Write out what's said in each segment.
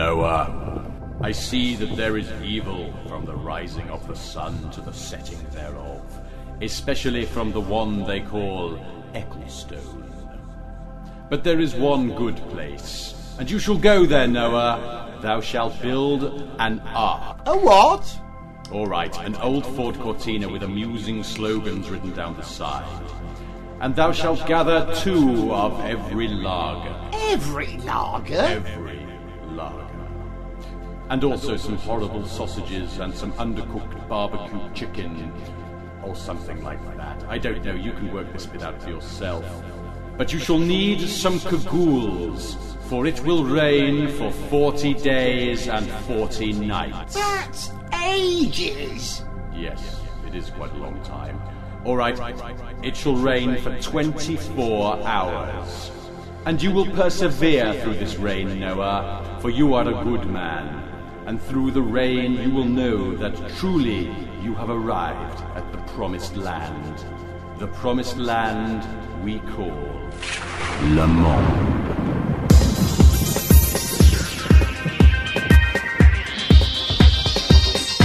Noah, I see that there is evil from the rising of the sun to the setting thereof, especially from the one they call Ecclestone. But there is one good place, and you shall go there, Noah. Thou shalt build an ark. A what? All right, an old Ford Cortina with amusing slogans written down the side. And thou shalt gather two of every lager. Every lager? Every lager. And also some horrible sausages and some undercooked barbecue chicken or something like that. I don't know, you can work this bit out for yourself. But you shall need some cagoules, for it will rain for 40 days and 40 nights. That's ages. Yes, it is quite a long time. All right, it shall rain for 24 hours. And you will persevere through this rain, Noah, for you are a good man. And through the rain you will know that truly you have arrived at the promised land. The promised land we call Le Mans.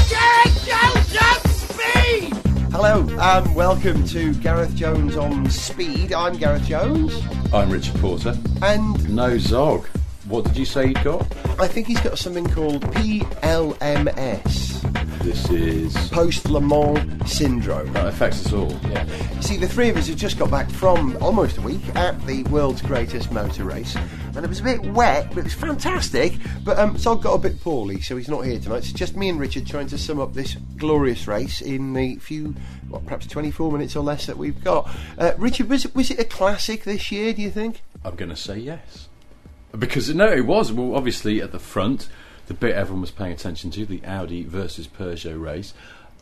Gareth Jones on speed! Hello and welcome to Gareth Jones on Speed. I'm Gareth Jones, I'm Richard Porter. and No Zog. What did you say you got? I think he's got something called PLMS, This is. Post Le Mans Syndrome. That affects us all. Yeah. See, the three of us have just got back from almost a week at the world's greatest motor race, and it was a bit wet, but it was fantastic. But um, Sol got a bit poorly, so he's not here tonight. It's just me and Richard trying to sum up this glorious race in the few, what, perhaps 24 minutes or less that we've got. Uh, Richard, was it, was it a classic this year? Do you think? I'm going to say yes. Because, no, it was. Well, obviously, at the front, the bit everyone was paying attention to, the Audi versus Peugeot race.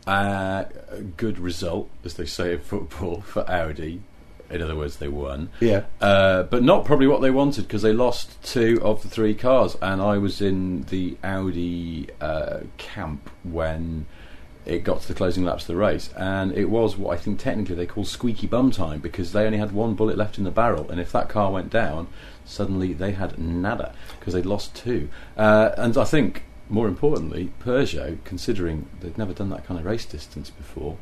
Uh, a good result, as they say in football, for Audi. In other words, they won. Yeah. Uh, but not probably what they wanted because they lost two of the three cars. And I was in the Audi uh, camp when it got to the closing laps of the race, and it was what I think technically they call squeaky bum time because they only had one bullet left in the barrel, and if that car went down, suddenly they had nada because they'd lost two. Uh, and I think more importantly, Peugeot, considering they'd never done that kind of race distance before,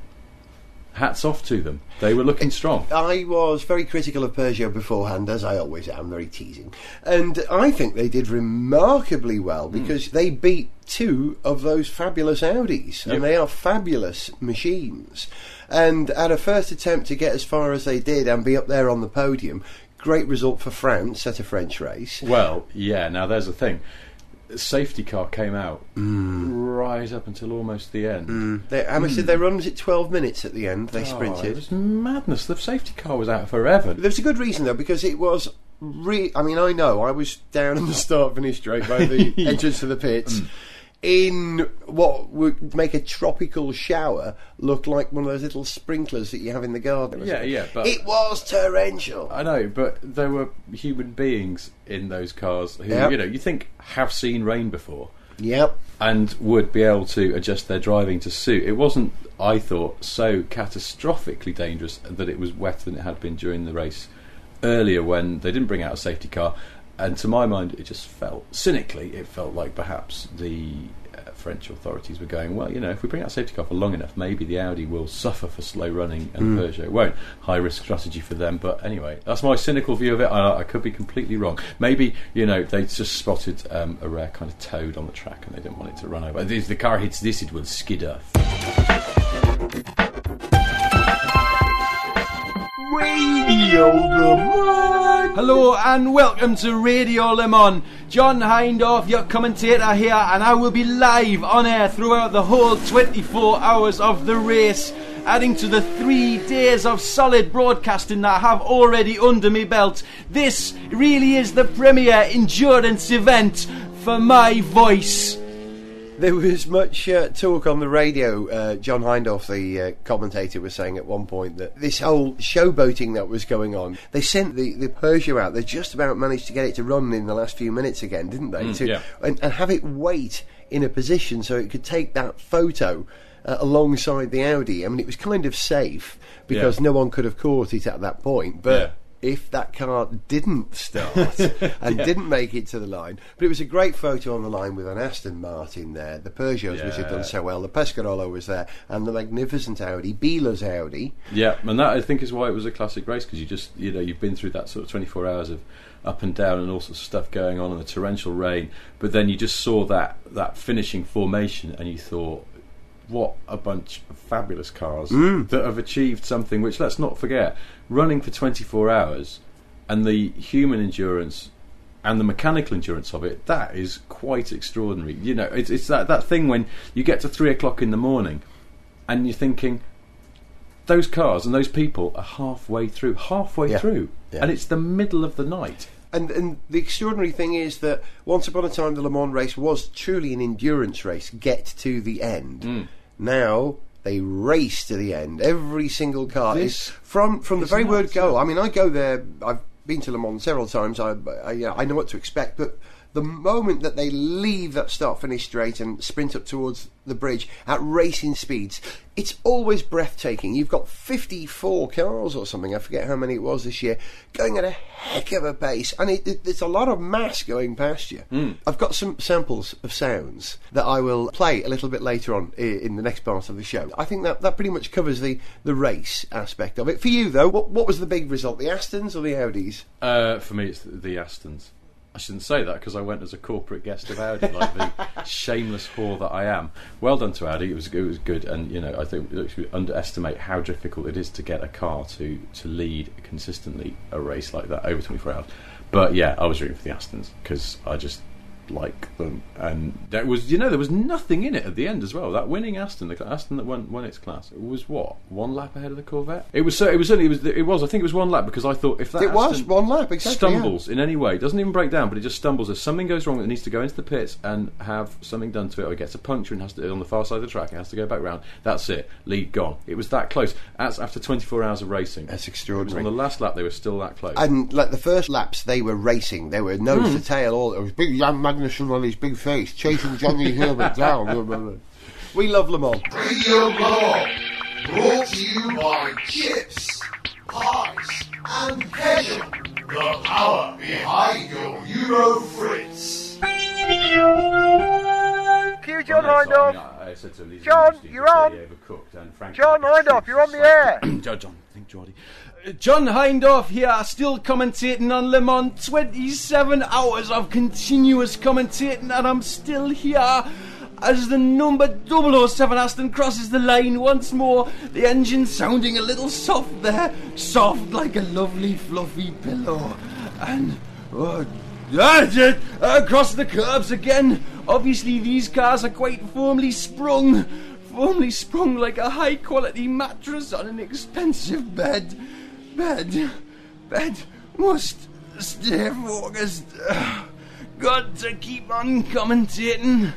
hats off to them. They were looking strong. I was very critical of Peugeot beforehand, as I always am, very teasing. And I think they did remarkably well hmm. because they beat two of those fabulous Audis, Yep. and they are fabulous machines. And at a first attempt to get as far as they did and be up there on the podium, great result for France at a French race. Well, yeah. Now there's the thing. Safety car came out right up until almost the end. Mm. They, how much did they run? Was it 12 minutes at the end? They Oh, it sprinted. was madness. The safety car was out forever. There was a good reason though, because it was. Re- I mean, I know I was down in the start finish straight by the entrance to the pits. Mm. In what would make a tropical shower look like one of those little sprinklers that you have in the garden. Yeah, yeah, but- it was torrential. I know, but there were human beings in those cars who, Yep. you know, you think have seen rain before Yep. and would be able to adjust their driving to suit. It wasn't, I thought, so catastrophically dangerous that it was wetter than it had been during the race earlier when they didn't bring out a safety car. And to my mind, it just felt cynically, it felt like perhaps the uh, French authorities were going, well, you know, if we bring out safety car for long enough, maybe the Audi will suffer for slow running and Peugeot won't. High risk strategy for them. But anyway, that's my cynical view of it. I, I could be completely wrong. Maybe, you know, they just spotted um, a rare kind of toad on the track and they didn't want it to run over. If the car hits this, it will skid off. Radio Le Mans. Hello and welcome to Radio Le Mans. John Hindhaugh, your commentator here, and I will be live on air throughout the whole 24 hours of the race, adding to the three days of solid broadcasting that I have already under my belt. This really is the premier endurance event for my voice. There was much uh, talk on the radio. Uh, John Hindhaugh, the uh, commentator, was saying at one point that this whole showboating that was going on, they sent the, the Peugeot out. They just about managed to get it to run in the last few minutes again, didn't they? to, yeah. and, and have it wait in a position so it could take that photo uh, alongside the Audi. I mean, it was kind of safe because Yeah. no one could have caught it at that point. But if that car didn't start and didn't make it to the line. But it was a great photo on the line with an Aston Martin there, the Peugeots, which had done so well, the Pescarolo was there, and the magnificent Audi, Biela's Audi. Yeah, and that I think is why it was a classic race because you just you know you've been through that sort of 24 hours of up and down and all sorts of stuff going on in the torrential rain, but then you just saw that that finishing formation and you thought, what a bunch of fabulous cars mm. that have achieved something which let's not forget, running for 24 hours and the human endurance and the mechanical endurance of it that is quite extraordinary. You know, it's, it's that that thing when you get to three o'clock in the morning and you're thinking those cars and those people are halfway through, halfway Yeah. through, Yeah. and it's the middle of the night. And, and the extraordinary thing is that once upon a time the Le Mans race was truly an endurance race, get to the end. Hmm. Now they race to the end. Every single car This is from from the very word go. I mean, I go there. I've been to Le Mans several times. I I, I know what to expect, but the moment that they leave that start finish straight and sprint up towards the bridge at racing speeds, it's always breathtaking. You've got 54 cars or something, I forget how many it was this year, going at a heck of a pace, and it, it, there's a lot of mass going past you. I've got some samples of sounds that I will play a little bit later on i- in the next part of the show. I think that, that pretty much covers the, the race aspect of it. For you, though, what, what was the big result, the Astons or the Audis? Uh, for me, it's the, the Astons. I shouldn't say that because I went as a corporate guest of Audi, like the shameless whore that I am. Well done to Audi; it was it was good, and you know I think we underestimate how difficult it is to get a car to to lead consistently a race like that over 24 hours. But yeah, I was rooting for the Astons because I just like them, and there was you know there was nothing in it at the end as well. That winning Aston, the Aston that won won its class, it was what one lap ahead of the Corvette. It was so it was certainly it was it was I think it was one lap because I thought if that It was Aston one lap, exactly. yeah. stumbles in any way, doesn't even break down, but it just stumbles. If something goes wrong, it needs to go into the pits and have something done to it, or it gets a puncture and has to on the far side of the track, it has to go back round. That's it. Lead gone. It was that close. That's after 24 hours of racing. That's extraordinary. on the last lap, they were still that close. And like the first laps, they were racing. They were nose hmm. to tail. All it was big Jan Magnussen on his big face, chasing Johnny Herbert down. We love Le Mans. Radio Law, brought to you by Chips, Pies, and Ketchup. The power behind your Euro Fritz. Cue John I know, so, I Hindhaugh. mean, I- I said to him, these John, you're on. really overcooked, John I could Hindhaugh, shoot you're on the air. John, John, think Geordie. Uh, John Hindhaugh here, still commentating on Le Mans. 27 hours of continuous commentating, and I'm still here as the number 007 Aston crosses the line once more. The engine sounding a little soft there, soft like a lovely fluffy pillow. And ah, just, across the curbs again. Obviously, these cars are quite firmly sprung. Firmly sprung like a high quality mattress on an expensive bed. Bed. Bed must stay focused. Got to keep on commentating.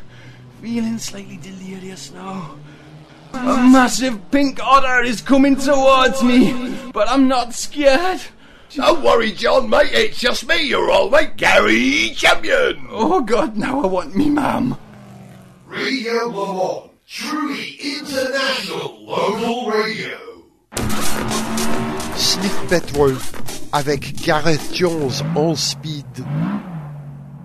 Feeling slightly delirious now. A massive pink otter is coming towards me, but I'm not scared. Don't worry, John, mate. It's just me, You're all right, Gary Champion. Oh god, now I want me mum. Radio Mans, truly international local radio. Sniff Petrol avec Gareth Jones en speed.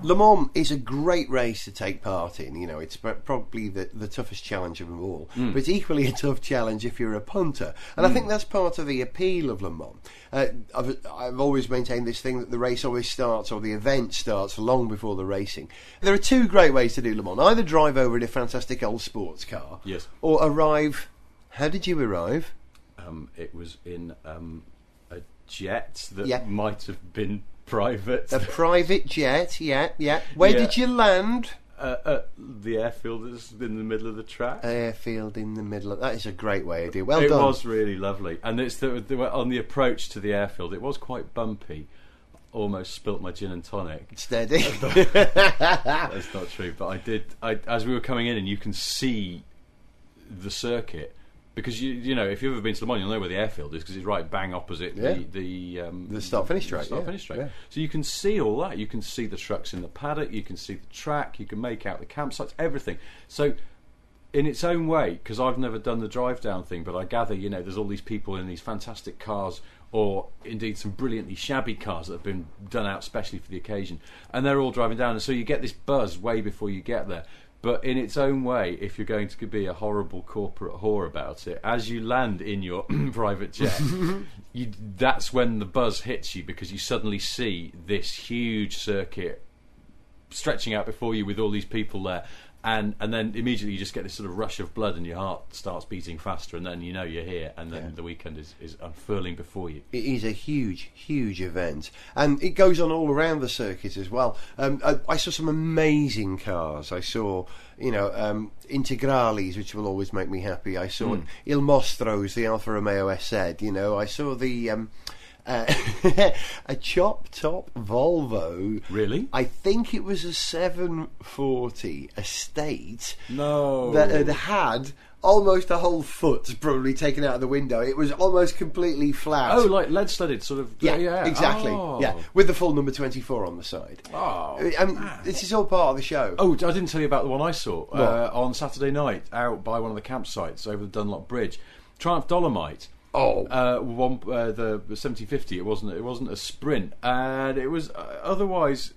Le Mans is a great race to take part in. You know, it's probably the, the toughest challenge of them all. But it's equally a tough challenge if you're a punter. And I think that's part of the appeal of Le Mans. Uh, I've, I've always maintained this thing that the race always starts, or the event starts, long before the racing. There are two great ways to do Le Mans. Either drive over in a fantastic old sports car, Yes. or arrive. How did you arrive? Um, it was in um, a jet that Yeah. might have been private. A private jet, yeah, yeah. Where Yeah. did you land? uh, at the airfield that's in the middle of the track. Airfield in the middle. Of, that is a great way to do. Well it done. It was really lovely, and it's the, the, on the approach to the airfield. It was quite bumpy. Almost spilt my gin and tonic. steady. That's not true, but I did. I, as we were coming in, and you can see the circuit because you you know if you've ever been to Le Mans, you'll know where the airfield is because it's right bang opposite Yeah. the the um, The start-finish track, Start yeah. finish track. Yeah. So you can see all that. You can see the trucks in the paddock. You can see the track. You can make out the campsites. Everything. So. In its own way, because I've never done the drive down thing, but I gather, you know, there's all these people in these fantastic cars or indeed some brilliantly shabby cars that have been done out specially for the occasion, and they're all driving down, and so you get this buzz way before you get there. But in its own way, if you're going to be a horrible corporate whore about it, as you land in your private jet, you, that's when the buzz hits you because you suddenly see this huge circuit stretching out before you with all these people there. And and then immediately you just get this sort of rush of blood and your heart starts beating faster and then you know you're here and then Yeah. the weekend is, is unfurling before you. It is a huge, huge event, and it goes on all around the circuit as well. Um, I, I saw some amazing cars. I saw, you know, um, Integrales, which will always make me happy. I saw Il Mostros, the Alfa Romeo SZ. You know, I saw the. Um, uh, a chop top Volvo. Really? I think it was a 740 estate No. that had had almost a whole foot probably taken out of the window. It was almost completely flat. Oh, like lead studded, sort of. Yeah, yeah. exactly. Oh. Yeah, with the full number 24 on the side. Oh, I mean, this is all part of the show. Oh, I didn't tell you about the one I saw uh, on Saturday night out by one of the campsites over the Dunlop Bridge. Triumph Dolomite. Oh. uh, one uh, the 1750. It wasn't. It wasn't a sprint, and it was uh, otherwise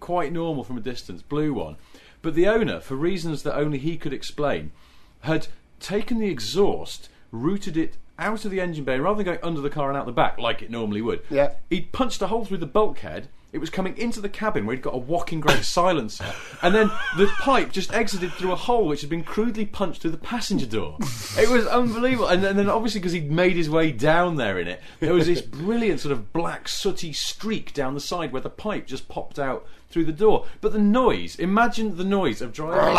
quite normal from a distance. Blue one, but the owner, for reasons that only he could explain, had taken the exhaust, routed it out of the engine bay, rather than going under the car and out the back like it normally would. Yeah. He'd punched a hole through the bulkhead. It was coming into the cabin where he'd got a walking great silencer, and then the pipe just exited through a hole which had been crudely punched through the passenger door. It was unbelievable, and, then- and then obviously because he'd made his way down there in it, there was this brilliant sort of black sooty streak down the side where the pipe just popped out through the door. But the noise, imagine the noise of driving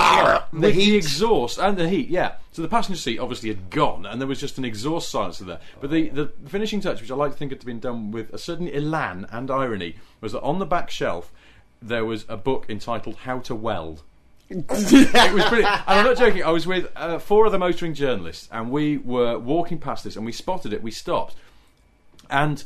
The the exhaust and the heat, yeah. So the passenger seat obviously had gone, and there was just an exhaust silencer there. But the, the finishing touch, which I like to think had been done with a certain elan and irony, was that on the back shelf there was a book entitled "How to Weld." it was brilliant, and I'm not joking. I was with uh, four other motoring journalists, and we were walking past this, and we spotted it. We stopped, and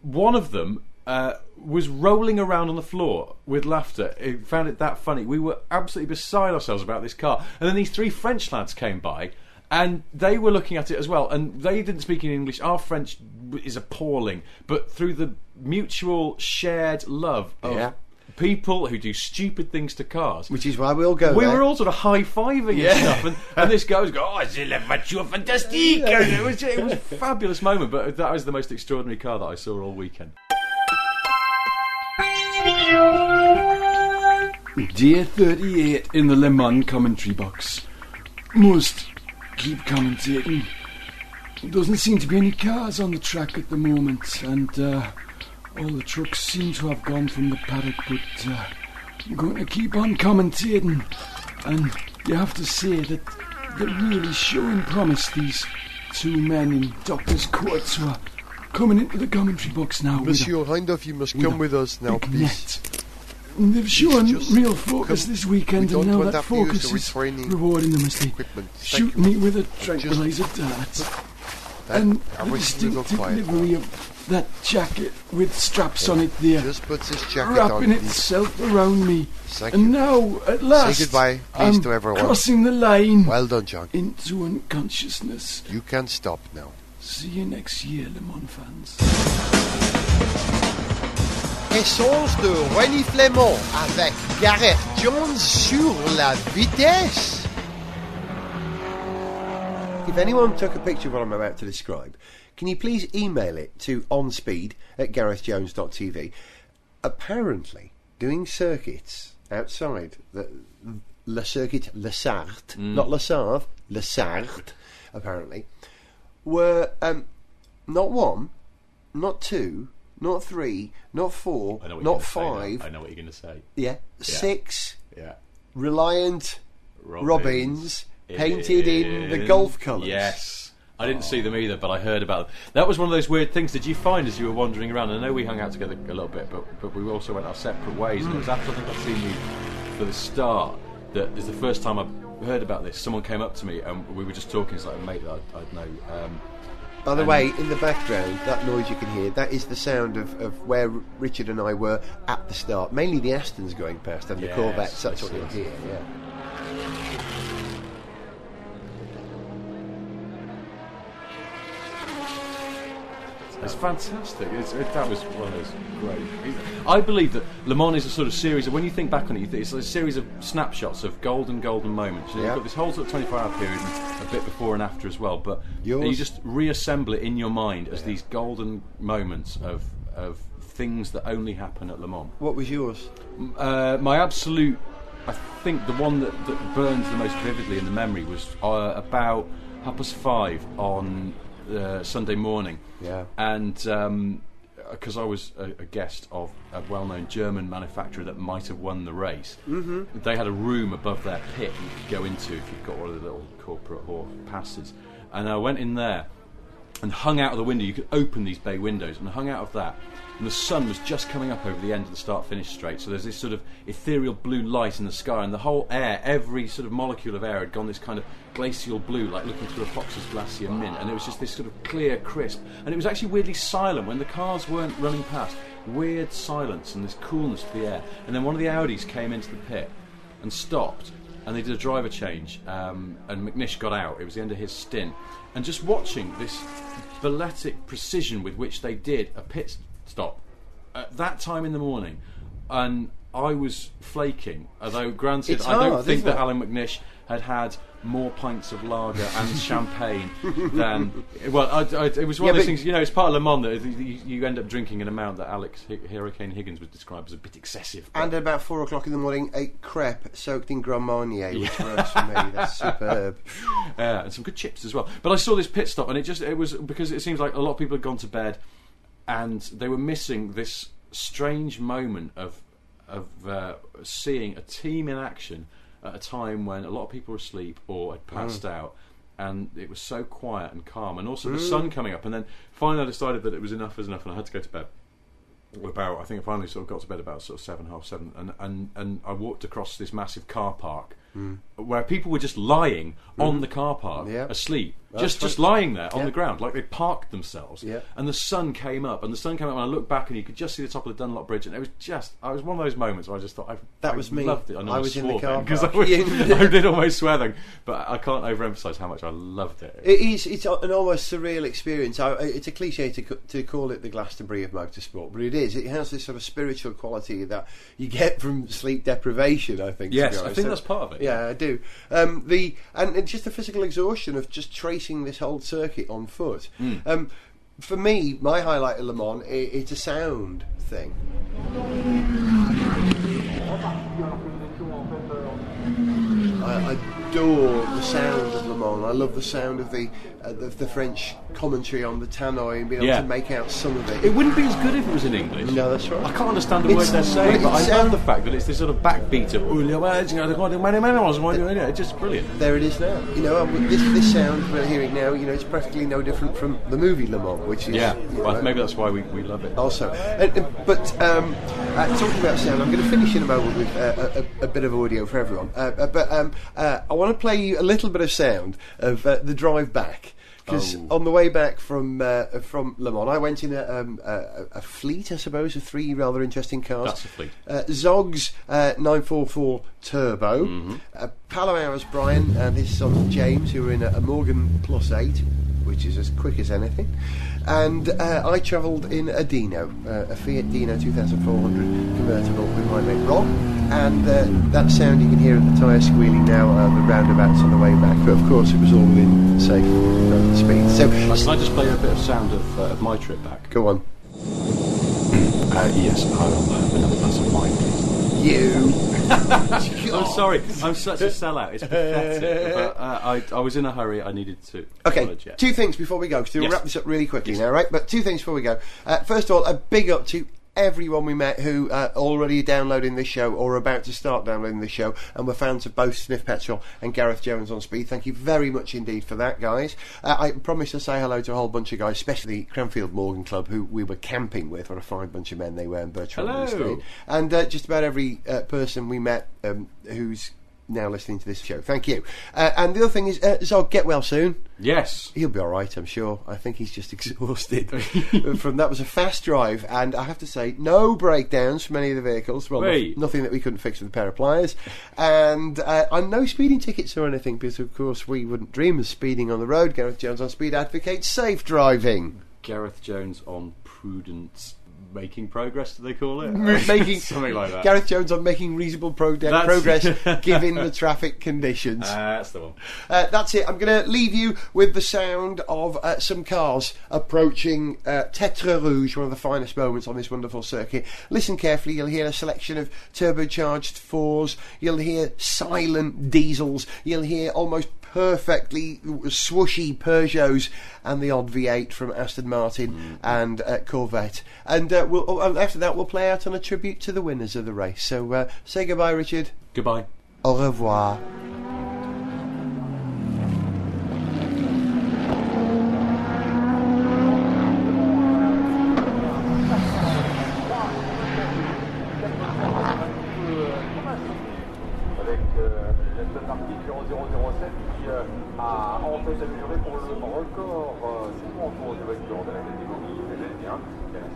one of them uh, was rolling around on the floor with laughter. He found it that funny. We were absolutely beside ourselves about this car. And then these three French lads came by, and they were looking at it as well. And they didn't speak in English. Our French is appalling, but through the mutual shared love of Yeah. people who do stupid things to cars. Which is why we all go We there. were all sort of high fiving and stuff, and, and this guy was going, "Oh, c'est la voiture fantastique!" And it was it was a fabulous moment, but that was the most extraordinary car that I saw all weekend. Day 38 in the Le Mans commentary box. Must keep commentating. There doesn't seem to be any cars on the track at the moment, and uh, all the trucks seem to have gone from the paddock, but uh, I'm going to keep on commentating. And you have to say that they're really showing promise, these two men in doctor's coats who are coming into the commentary box now. Monsieur Hindhaugh, you must come with us now, please. net. And They've shown real focus this weekend, We and now that focus is rewarding them as they. Shoot me with a tranquilizer dart. That- And the wish we go distinctive livery of that jacket with straps on it there, Just put this jacket on, wrapping please. itself around me. Thank and you. now, at last, goodbye, please, I'm to everyone. crossing the line Well done, John. into unconsciousness. You can stop now. See you next year, Le Mans fans. Essence de René Flemont avec Gareth Jones sur la vitesse. If anyone took a picture of what I'm about to describe, can you please email it to onspeed at garethjones.tv? Apparently, doing circuits outside the Le Circuit Le Sarthe, not Le Sarthe, Le Sarthe, apparently, were um, not one, not two, not three, not four, I know what not you're gonna say five. I know what you're going to say. yeah, six Yeah. Reliant Robbins. Robins painted in the Gulf colours. Yes. I didn't see them either, but I heard about them. That was one of those weird things. Did you find as you were wandering around? I know we hung out together a little bit, but but we also went our separate ways. And it was after I think I'd seen you for the start that is the first time I heard about this. Someone came up to me and we were just talking. It's like a mate that I'd, I'd know. Um, By the And- way, in the background, that noise you can hear, that is the sound of, of where Richard and I were at the start. Mainly the Astons going past and the Yes, Corvettes, that's what you'll hear, yeah. It's fantastic. It's, it, that was one of those great. I believe that Le Mans is a sort of series of when you think back on it, you think it's a series of snapshots of golden, golden moments. You know, Yeah. You've got this whole sort of 24-hour period, and a bit before and after as well. But Yours? you just reassemble it in your mind as these golden moments of of things that only happen at Le Mans. What was yours? Uh, my absolute, I think the one that, that burns the most vividly in the memory was uh, about half past five on uh, Sunday morning. Yeah. And because I was a, a guest of a well-known German manufacturer that might have won the race, mm-hmm. they had a room above their pit you could go into if you've got one of the little corporate or passes. And I went in there and hung out of the window. You could open these bay windows and hung out of that. And the sun was just coming up over the end of the start finish straight. So there's this sort of ethereal blue light in the sky, and the whole air, every sort of molecule of air had gone this kind of glacial blue, like looking through a Fox's glacier mint. And it was just this sort of clear, crisp. And it was actually weirdly silent when the cars weren't running past. Weird silence and this coolness to the air. And then one of the Audis came into the pit and stopped and they did a driver change um, and McNish got out. It was the end of his stint. And just watching this balletic precision with which they did a pit stop at that time in the morning and I was flaking although granted It's I don't hard, think isn't that it? Allan McNish had had more pints of lager and champagne than well I, I, it was one Yeah, of those but- things you know it's part of Le Mans that you, you end up drinking an amount that Alex Hi- Hurricane Higgins would describe as a bit excessive but- And at about four o'clock in the morning, ate crepe soaked in Grand Marnier, which works for me. That's superb. uh, and some good chips as well. But I saw this pit stop, and it just it was because it seems like a lot of people had gone to bed, and they were missing this strange moment of of uh, seeing a team in action at a time when a lot of people were asleep or had passed out. And it was so quiet and calm, and also the sun coming up. And then finally, I decided that it was enough was enough, and I had to go to bed about I think I finally sort of got to bed about sort of seven half seven and and and I walked across this massive car park Mm. where people were just lying mm. on the car park Yeah. asleep That's just just lying there on Yeah. the ground like they parked themselves Yeah. and the sun came up and the sun came up and I looked back and you could just see the top of the Dunlop Bridge and it was just I was one of those moments where I just thought I, That I was me. loved it I, I was in the car then, 'cause park. I. I did almost swear then but I can't overemphasize how much I loved it It is. It's an almost surreal experience. I, it's a cliche to to call it the Glastonbury of motorsport, but it is. It has this sort of spiritual quality that you get from sleep deprivation. I think. Yes, I think So- that's part of it, Yeah, I do. Um, the and it's just the physical exhaustion of just tracing this whole circuit on foot. Hmm. Um, for me, my highlight of Le Mans, i it's a sound thing. I adore the sound of Le Mans. I love the sound of the uh, the, the French commentary on the tannoy and being able Yeah. to make out some of it. It wouldn't be as good if it was in English. No, that's right. I can't understand the It's- words they're saying, but I love um, the fact that it's this sort of backbeat of. It's just brilliant. there it is now. You know, this this sound we're hearing now. You know, it's practically no different from the movie Le Mans, which is Yeah, well, know, maybe that's why we, we love it. also. Uh, uh, but um, uh, talking about sound, I'm going to finish in a moment with uh, a, a, bit of audio for everyone. Uh, but um, uh, I want to play you a little bit of sound of uh, the drive back. Because Oh. on the way back from uh, from Le Mans, I went in a, um, a, a fleet, I suppose, of three rather interesting cars. That's a fleet. Uh, Zog's uh, 944 Turbo, Mm-hmm. uh, Palo Hours Brian and his son James, who were in a, a Morgan Plus 8, which is as quick as anything. And uh, I travelled in a Dino, uh, a Fiat Dino 2400 convertible with my mate Rob. And uh, that sound you can hear of the tyre squealing now are the roundabouts on the way back. But of course, it was all within safe uh, speed. So, Can I just play a bit of sound of, uh, of my trip back? go on. Uh, yes, I'll have another glass of wine, please. You. I'm sorry, I'm such a sellout. It's pathetic. but, uh, I, I was in a hurry. I needed to. Okay, two things before we go, because we'll Yes. wrap this up really quickly now, right? But two things before we go. Uh, first of all, a big up to everyone we met who uh, already downloading this show or are about to start downloading this show and were fans of both Sniff Petrol and Gareth Jones on Speed. Thank you very much indeed for that, guys. Uh, I promise to say hello to a whole bunch of guys, especially the Cranfield Morgan Club, who we were camping with. What a fine bunch of men they were in Bertrand Hello. And uh, just about every uh, person we met um, who's now listening to this show. Thank you. Uh, and the other thing is, uh, Zog, get well soon. Yes. He'll be all right, I'm sure. I think he's just exhausted from that was a fast drive, and I have to say, no breakdowns from any of the vehicles. Well, Wait. noth- nothing that we couldn't fix with a pair of pliers, and uh, and no speeding tickets or anything because, of course, we wouldn't dream of speeding on the road. Gareth Jones on Speed advocates safe driving. Gareth Jones on prudence, making progress. Do they call it? making something like that. Gareth Jones on making reasonable pro- progress given the traffic conditions. Uh, that's the one. Uh, that's it. I'm going to leave you with the sound of uh, some cars approaching uh, Tertre Rouge, one of the finest moments on this wonderful circuit. Listen carefully. You'll hear a selection of turbocharged fours. You'll hear silent diesels. You'll hear almost perfectly swooshy Peugeots and the odd V8 from Aston Martin and uh, Corvette. And uh, we'll, oh, after that, we'll play out on a tribute to the winners of the race. So uh, say goodbye, Richard. Goodbye. Au revoir.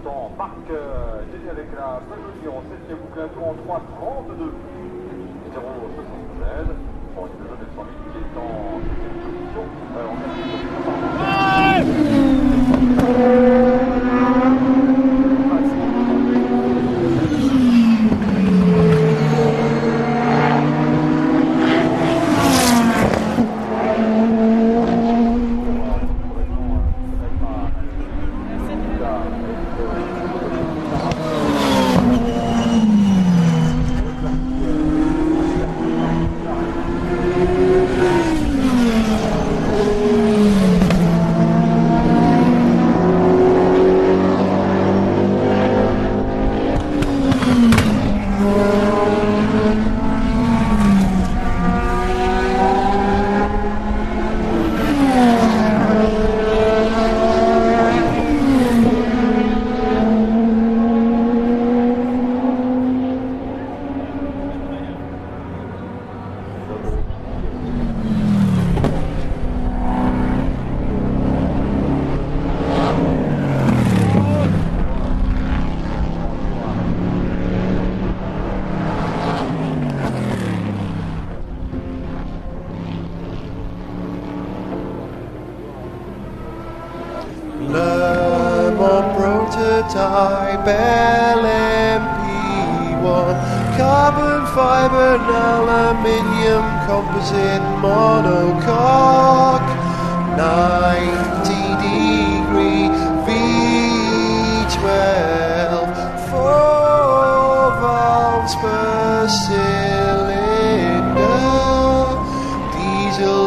l'instant, Marc euh, avec la Pajolier en 7e boucle, tour en 3, 0,76. De qui est en 7 position. Euh, Alors, position,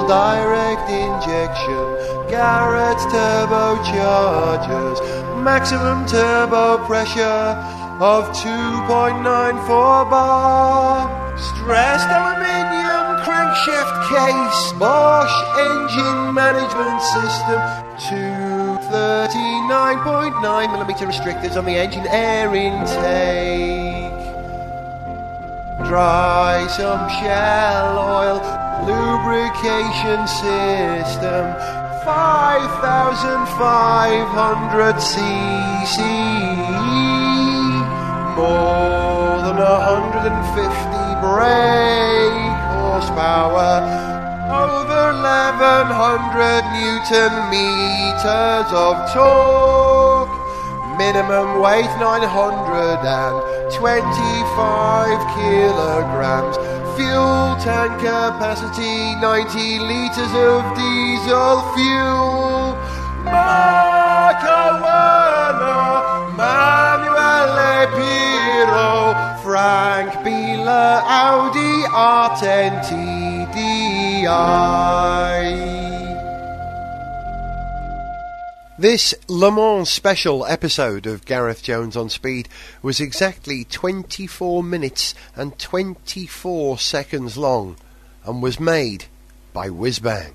direct injection, Garrett turbochargers, maximum turbo pressure of 2.94 bar. Stressed aluminium crankshaft case, Bosch engine management system, 239.9 millimeter restrictors on the engine. Air intake. Dry sump shell oil lubrication system. 5500 cc more than 150 brake horsepower. Over 1100 newton meters of torque. Minimum weight 925 kilograms. Fuel tank capacity 90 liters of diesel fuel. Marco Werner, Manuele Pirro, Frank Biela, Audi R10 TDI. This Le Mans special episode of Gareth Jones on Speed was exactly 24 minutes and 24 seconds long and was made by Whizbang.